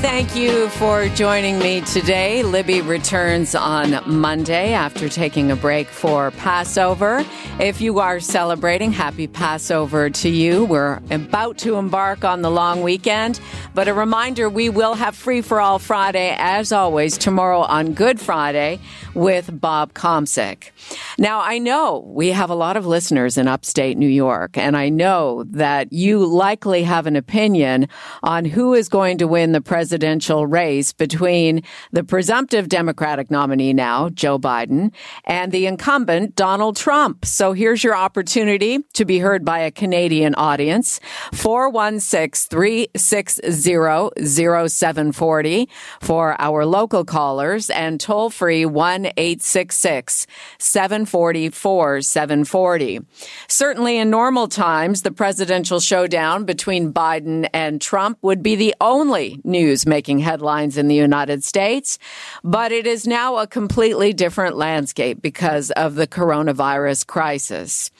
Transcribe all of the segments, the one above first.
Thank you for joining me today. Libby returns on Monday after taking a break for Passover. If you are celebrating, happy Passover to you. We're about to embark on the long weekend, but a reminder we will have Free for All Friday, as always, tomorrow on Good Friday with Bob Komsic. Now, I know we have a lot of listeners in upstate New York, and I know that you likely have an opinion on who is going to win the presidential race between the presumptive Democratic nominee now, Joe Biden, and the incumbent, Donald Trump. So here's your opportunity to be heard by a Canadian audience. 416-360-0740 for our local callers and toll free 1-866-740-4740. Certainly in normal times, the presidential showdown between Biden and Trump would be the only news making headlines in the United States. But it is now a completely different landscape because of the coronavirus crisis.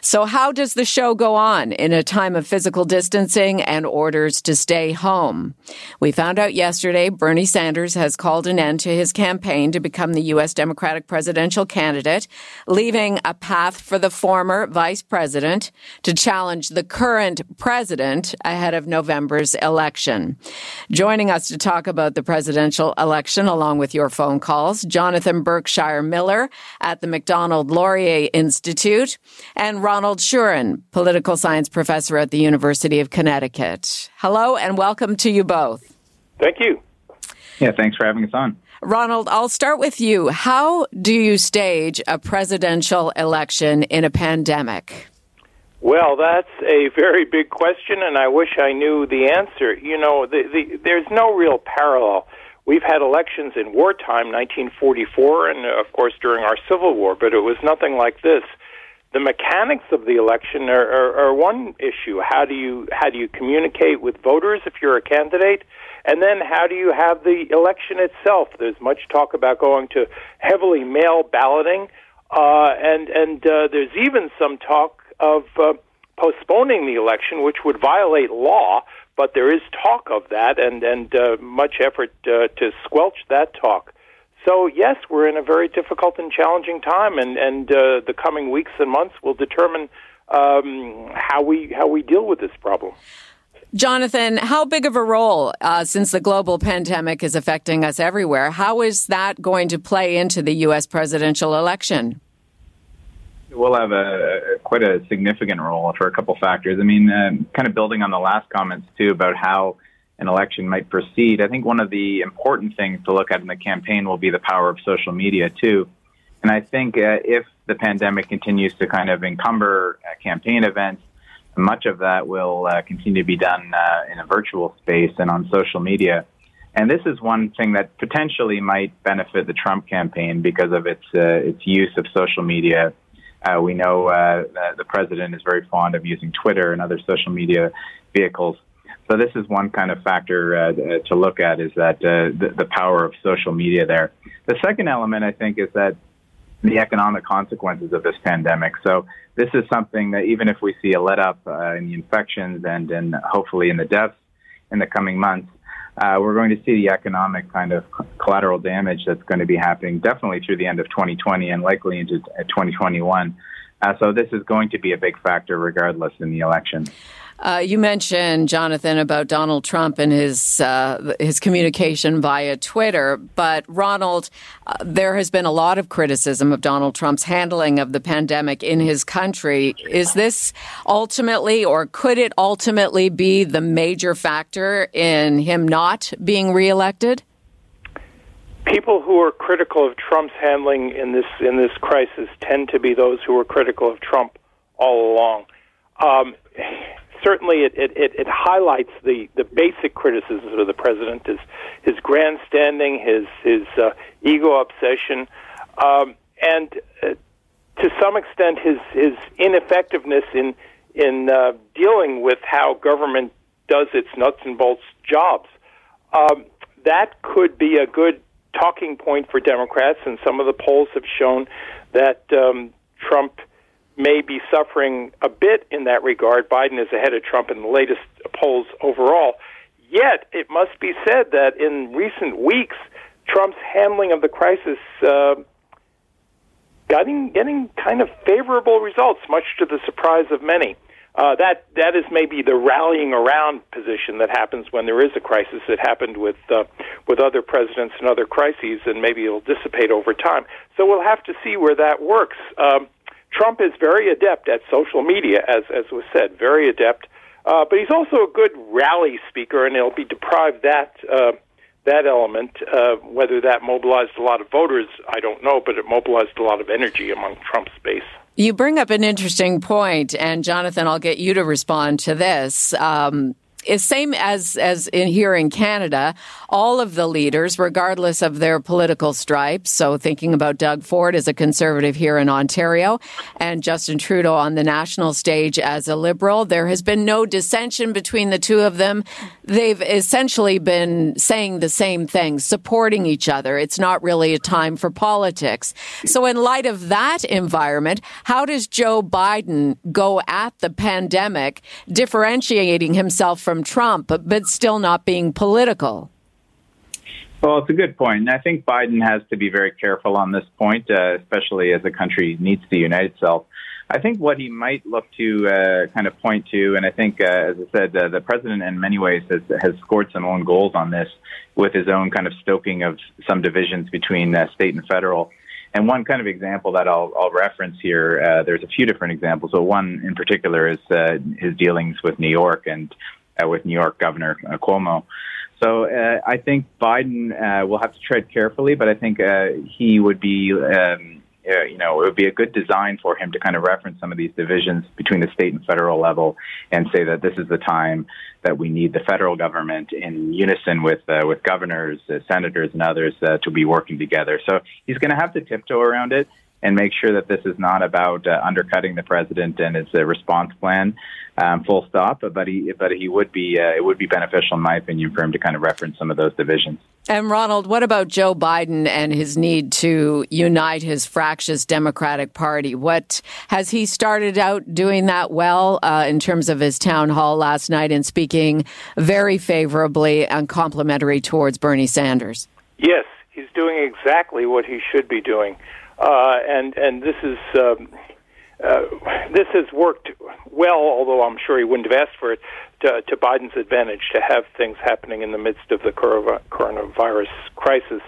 So how does the show go on in a time of physical distancing and orders to stay home? We found out yesterday Bernie Sanders has called an end to his campaign to become the U.S. Democratic presidential candidate, leaving a path for the former vice president to challenge the current president ahead of November's election. Joining us to talk about the presidential election, along with your phone calls, Jonathan Berkshire Miller at the Macdonald Laurier Institute and Ronald Schurin, political science professor at the University of Connecticut. Hello and welcome to you both. Thank you. Yeah, thanks for having us on. Ronald, I'll start with you. How do you stage a presidential election in a pandemic? Well, that's a very big question, and I wish I knew the answer. You know, the, the, there's no real parallel. We've had elections in wartime, 1944, and of course during our Civil War, but it was nothing like this. The mechanics of the election are, are, are one issue. How do you how do you communicate with voters if you're a candidate? And then how do you have the election itself? There's much talk about going to heavily mail balloting, uh, and and uh, there's even some talk of uh, postponing the election, which would violate law. But there is talk of that, and and uh, much effort uh, to squelch that talk. So yes, we're in a very difficult and challenging time, and and uh, the coming weeks and months will determine um, how we how we deal with this problem. Jonathan, how big of a role, uh, since the global pandemic is affecting us everywhere, how is that going to play into the U.S. presidential election? We'll have a, quite a significant role for a couple factors. I mean, uh, kind of building on the last comments too about how an election might proceed. I think one of the important things to look at in the campaign will be the power of social media too. And I think uh, if the pandemic continues to kind of encumber uh, campaign events, much of that will uh, continue to be done uh, in a virtual space and on social media. And this is one thing that potentially might benefit the Trump campaign because of its uh, its use of social media. Uh, we know uh, the president is very fond of using Twitter and other social media vehicles. So this is one kind of factor uh, to look at is that the, the power of social media there. The second element, I think, is that the economic consequences of this pandemic. So this is something that even if we see a let up uh, in the infections and, and hopefully in the deaths in the coming months, uh, we're going to see the economic kind of collateral damage that's going to be happening definitely through the end of 2020 and likely into 2021. Uh, so this is going to be a big factor regardless in the election. Uh, you mentioned Jonathan about Donald Trump and his uh, his communication via Twitter, but Ronald, uh, there has been a lot of criticism of Donald Trump's handling of the pandemic in his country. Is this ultimately, or could it ultimately be the major factor in him not being reelected? People who are critical of Trump's handling in this in this crisis tend to be those who were critical of Trump all along. Um, certainly it, it, it, highlights the, the basic criticisms of the president: his his grandstanding, his his uh, ego obsession, um, and uh, to some extent his his ineffectiveness in in uh, dealing with how government does its nuts and bolts jobs. Um, that could be a good talking point for Democrats, and some of the polls have shown that um, Trump may be suffering a bit in that regard. Biden is ahead of Trump in the latest polls overall. Yet, it must be said that in recent weeks, Trump's handling of the crisis uh, getting getting kind of favorable results, much to the surprise of many. Uh, that that is maybe the rallying around position that happens when there is a crisis. It happened with uh, with other presidents and other crises, and maybe it'll dissipate over time. So we'll have to see where that works. Um, Trump is very adept at social media, as as was said, very adept. Uh, but he's also a good rally speaker, and he'll be deprived that uh, that element. Uh, whether that mobilized a lot of voters, I don't know, but it mobilized a lot of energy among Trump's base. You bring up an interesting point, and Jonathan, I'll get you to respond to this. Um, same as as in here in Canada. All of the leaders, regardless of their political stripes. So thinking about Doug Ford as a conservative here in Ontario, and Justin Trudeau on the national stage as a liberal, there has been no dissension between the two of them. They've essentially been saying the same thing, supporting each other. It's not really a time for politics. So in light of that environment, how does Joe Biden go at the pandemic, differentiating himself from from Trump, but, still not being political. Well, it's a good point. And I think Biden has to be very careful on this point, uh, especially as the country needs to unite itself. I think what he might look to uh, kind of point to, and I think, uh, as I said, uh, the president in many ways has, has scored some own goals on this with his own kind of stoking of some divisions between uh, state and federal. And one kind of example that I'll, I'll reference here, uh, there's a few different examples. but one in particular is uh, his dealings with New York and uh, with New York Governor uh, Cuomo. So uh, I think Biden uh, will have to tread carefully, but I think uh, he would be, um, uh, you know, it would be a good design for him to kind of reference some of these divisions between the state and federal level, and say that this is the time that we need the federal government in unison with uh, with governors, senators, and others to be working together. So he's going to have to tiptoe around it and make sure that this is not about uh, undercutting the president and his uh, response plan, um, full stop. But he, but he would be, uh, it would be beneficial, in my opinion, for him to kind of reference some of those divisions. And Ronald, what about Joe Biden and his need to unite his fractious Democratic Party? What has he started out doing that well uh, in terms of his town hall last night and speaking very favorably and complimentary towards Bernie Sanders? Yes, he's doing exactly what he should be doing uh, and and this is um, uh, this has worked well. Although I'm sure he wouldn't have asked for it to, to Biden's advantage to have things happening in the midst of the coronavirus crisis.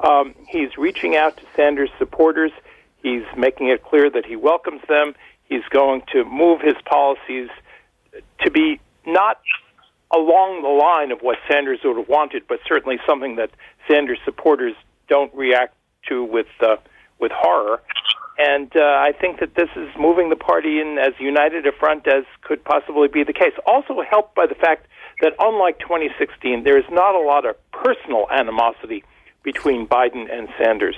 Um, he's reaching out to Sanders supporters. He's making it clear that he welcomes them. He's going to move his policies to be not along the line of what Sanders would have wanted, but certainly something that Sanders supporters don't react to with uh, with horror. And uh, I think that this is moving the party in as united a front as could possibly be the case. Also helped by the fact that, unlike 2016, there is not a lot of personal animosity between Biden and Sanders.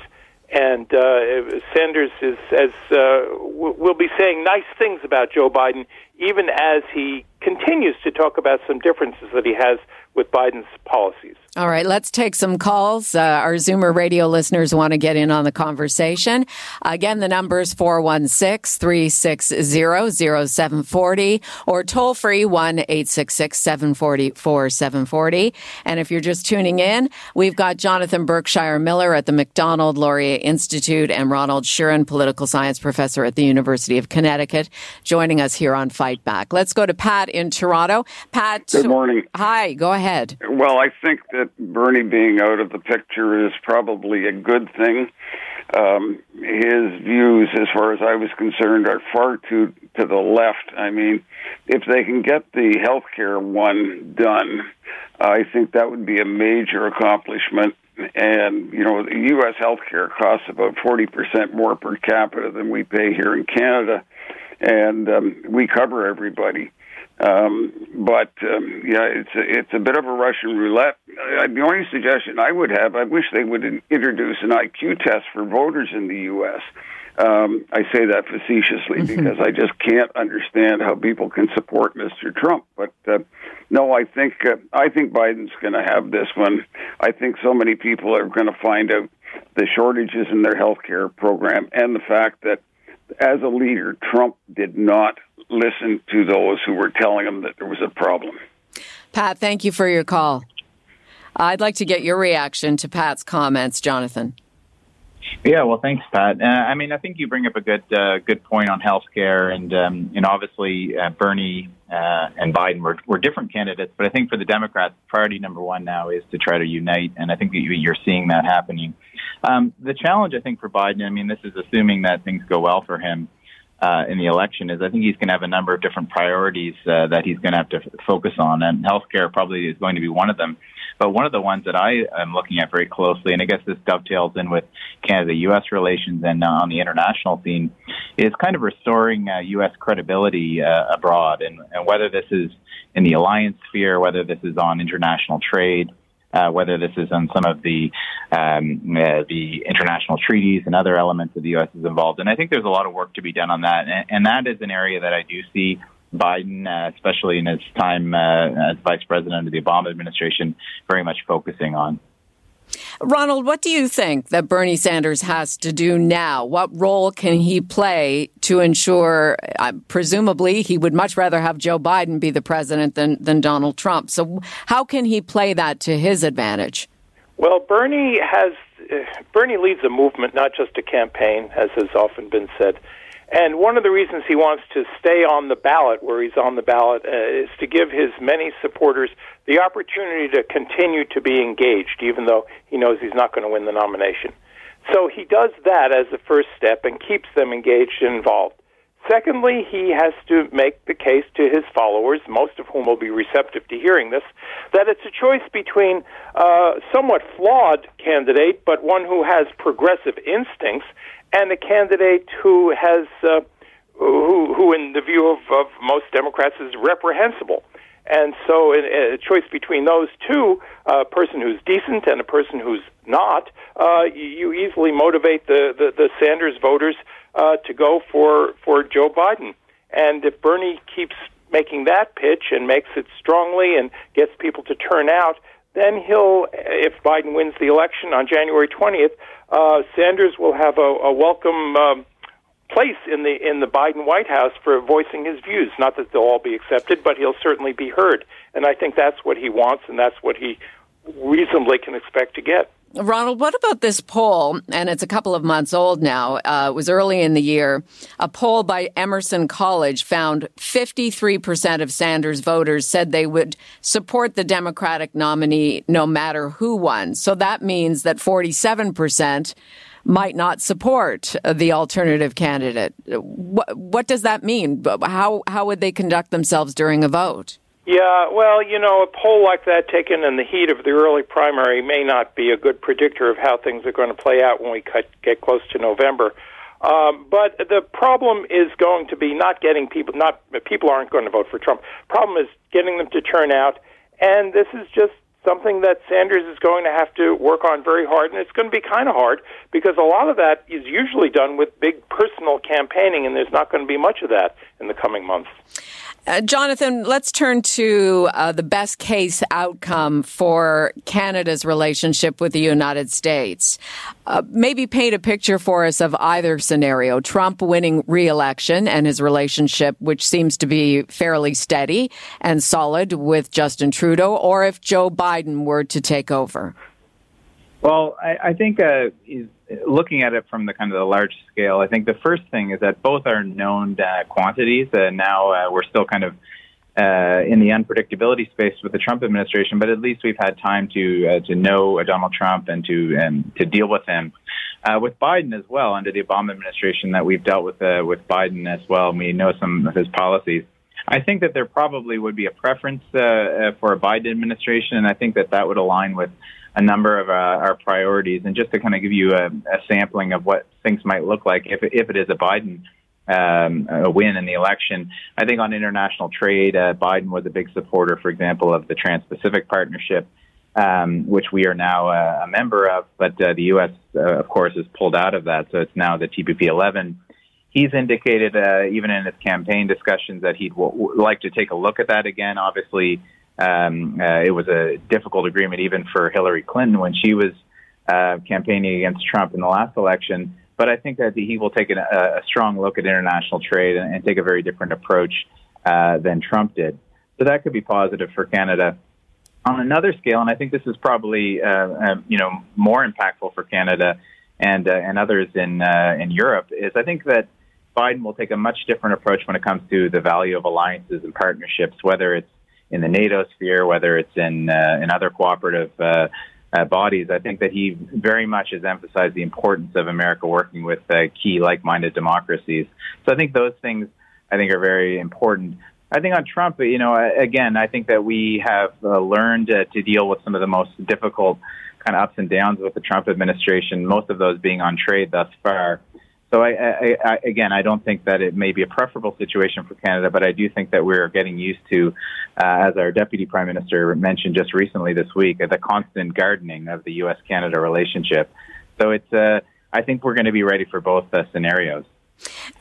And uh, Sanders is, as uh, will be saying nice things about Joe Biden, even as he continues to talk about some differences that he has with Biden's policies. All right, let's take some calls. Uh, our Zoomer radio listeners want to get in on the conversation. Again, the number is 416 360 0740 or toll free 1 866 740 4740. And if you're just tuning in, we've got Jonathan Berkshire Miller at the Macdonald Laurier Institute and Ronald Schurin, political science professor at the University of Connecticut, joining us here on Fight Back. Let's go to Pat in Toronto. Pat. Good morning. Hi, go ahead. Well, I think that Bernie being out of the picture is probably a good thing. Um, his views, as far as I was concerned, are far too to the left. I mean, if they can get the health care one done, I think that would be a major accomplishment. And, you know, the U.S. healthcare costs about 40% more per capita than we pay here in Canada, and um, we cover everybody. Um, but um, yeah, it's a, it's a bit of a Russian roulette. Uh, the only suggestion I would have, I wish they would introduce an IQ test for voters in the U.S. Um, I say that facetiously mm-hmm. because I just can't understand how people can support Mr. Trump. But uh, no, I think uh, I think Biden's going to have this one. I think so many people are going to find out the shortages in their health care program and the fact that as a leader, Trump did not listen to those who were telling him that there was a problem. Pat, thank you for your call. I'd like to get your reaction to Pat's comments, Jonathan. Yeah, well, thanks, Pat. Uh, I mean, I think you bring up a good uh, good point on healthcare, and um, and obviously uh, Bernie uh, and Biden were, were different candidates, but I think for the Democrats, priority number one now is to try to unite, and I think you're seeing that happening. Um, the challenge, I think, for Biden, I mean, this is assuming that things go well for him uh, in the election, is I think he's going to have a number of different priorities uh, that he's going to have to f- focus on, and healthcare probably is going to be one of them. But one of the ones that I am looking at very closely, and I guess this dovetails in with Canada-U.S. relations and uh, on the international scene, is kind of restoring uh, U.S. credibility uh, abroad, and, and whether this is in the alliance sphere, whether this is on international trade, uh, whether this is on some of the um, uh, the international treaties and other elements that the U.S. is involved in. I think there's a lot of work to be done on that, and, and that is an area that I do see Biden, uh, especially in his time uh, as vice president of the Obama administration, very much focusing on. Ronald, what do you think that Bernie Sanders has to do now? What role can he play to ensure, uh, presumably, he would much rather have Joe Biden be the president than, than Donald Trump. So, how can he play that to his advantage? Well, Bernie has uh, Bernie leads a movement, not just a campaign, as has often been said. And one of the reasons he wants to stay on the ballot, where he's on the ballot, uh, is to give his many supporters the opportunity to continue to be engaged, even though he knows he's not going to win the nomination. So he does that as the first step and keeps them engaged and involved. Secondly, he has to make the case to his followers, most of whom will be receptive to hearing this, that it's a choice between a somewhat flawed candidate, but one who has progressive instincts, and a candidate who has, uh, who, who, in the view of, of most Democrats, is reprehensible. And so, a, a choice between those two, a person who's decent and a person who's not, uh, you easily motivate the, the, the Sanders voters uh, to go for, for Joe Biden. And if Bernie keeps making that pitch and makes it strongly and gets people to turn out, then he'll, if Biden wins the election on January 20th, uh, Sanders will have a, a welcome um, place in the in the Biden White House for voicing his views. Not that they'll all be accepted, but he'll certainly be heard. And I think that's what he wants, and that's what he reasonably can expect to get. Ronald, what about this poll? And it's a couple of months old now. Uh, it was early in the year. A poll by Emerson College found 53% of Sanders voters said they would support the Democratic nominee no matter who won. So that means that 47% might not support the alternative candidate. What, what does that mean? How, how would they conduct themselves during a vote? Yeah, well, you know, a poll like that taken in the heat of the early primary may not be a good predictor of how things are going to play out when we cut, get close to November. Um, but the problem is going to be not getting people. Not people aren't going to vote for Trump. Problem is getting them to turn out, and this is just something that Sanders is going to have to work on very hard, and it's going to be kind of hard because a lot of that is usually done with big personal campaigning, and there's not going to be much of that in the coming months. Uh, Jonathan, let's turn to uh, the best case outcome for Canada's relationship with the United States. Uh, maybe paint a picture for us of either scenario Trump winning re election and his relationship, which seems to be fairly steady and solid with Justin Trudeau, or if Joe Biden were to take over. Well, I, I think uh, looking at it from the kind of the large scale, I think the first thing is that both are known uh, quantities. Uh, now uh, we're still kind of uh, in the unpredictability space with the Trump administration, but at least we've had time to uh, to know Donald Trump and to um, to deal with him. With Biden as well, under the Obama administration, that we've dealt with with Biden as well, and we know some of his policies. I think that there probably would be a preference uh, uh, for a Biden administration, and I think that that would align with a number of uh, our priorities. And just to kind of give you a, a, sampling of what things might look like if, if it is a Biden um, a win in the election. I think on international trade, uh, Biden was a big supporter, for example, of the Trans Pacific Partnership, um, which we are now uh, a member of. But uh, the U.S., of course, has pulled out of that, so it's now the TPP 11. He's indicated, uh, even in his campaign discussions, that he'd w- w- like to take a look at that again. Obviously, um, uh, it was a difficult agreement even for Hillary Clinton when she was campaigning against Trump in the last election. But I think that he will take a, a strong look at international trade and, and take a very different approach uh, than Trump did. So that could be positive for Canada. On another scale, and I think this is probably uh, uh, you know more impactful for Canada and uh, and others in uh, in Europe, is I think that Biden will take a much different approach when it comes to the value of alliances and partnerships, whether it's in the NATO sphere, whether it's in uh, in other cooperative uh, uh, bodies, I think that he very much has emphasized the importance of America working with uh, key like-minded democracies. So I think those things I think are very important. I think on Trump, you know, again, I think that we have uh, learned uh, to deal with some of the most difficult kind of ups and downs with the Trump administration. Most of those being on trade thus far. So I, I, I, again, I don't think that it may be a preferable situation for Canada, but I do think that we're getting used to, uh, as our deputy prime minister mentioned just recently this week, the constant gardening of the U.S.-Canada relationship. So it's, uh, I think we're going to be ready for both uh, scenarios.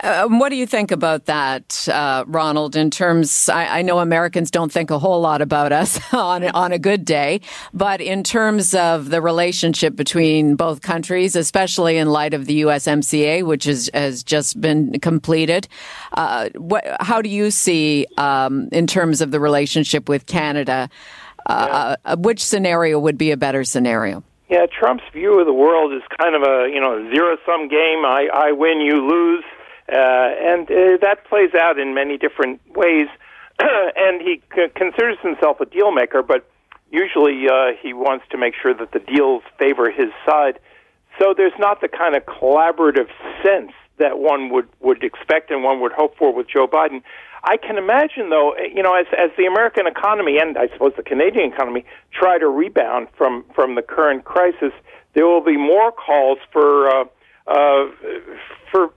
Um, what do you think about that, uh, Ronald? In terms, I, I, know Americans don't think a whole lot about us on on a good day, but in terms of the relationship between both countries, especially in light of the USMCA, which is, has just been completed, uh, what, how do you see um, in terms of the relationship with Canada? Uh, yeah. Uh, which scenario would be a better scenario? Yeah, Trump's view of the world is kind of a you know zero sum game. I I win, you lose, uh, and uh, that plays out in many different ways. and he c- considers himself a deal maker, but usually uh, he wants to make sure that the deals favor his side. So there's not the kind of collaborative sense that one would would expect and one would hope for with Joe Biden. I can imagine, though, eh, you know, as as the American economy and I suppose the Canadian economy try to rebound from from the current crisis, there will be more calls for uh, uh, for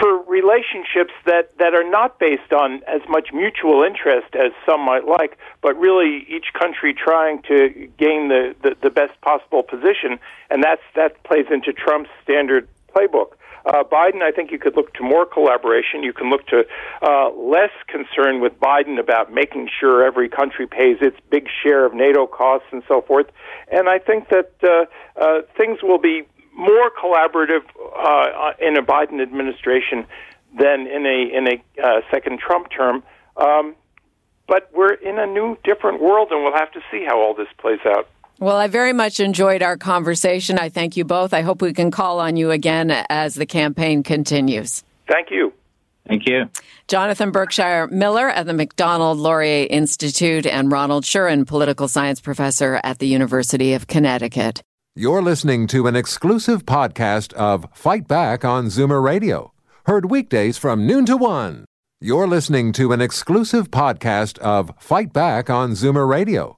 for relationships that, that are not based on as much mutual interest as some might like, but really each country trying to gain the, the, the best possible position, and that's that plays into Trump's standard playbook. Uh, Biden, I think you could look to more collaboration. You can look to uh, less concern with Biden about making sure every country pays its big share of NATO costs and so forth. And I think that uh, uh, things will be more collaborative uh, in a Biden administration than in a in a uh, second Trump term. Um, but we're in a new, different world, and we'll have to see how all this plays out. Well, I very much enjoyed our conversation. I thank you both. I hope we can call on you again as the campaign continues. Thank you. Thank you. Jonathan Berkshire Miller at the Macdonald Laurier Institute and Ronald Schurin, political science professor at the University of Connecticut. You're listening to an exclusive podcast of Fight Back on Zoomer Radio, heard weekdays from noon to one. You're listening to an exclusive podcast of Fight Back on Zoomer Radio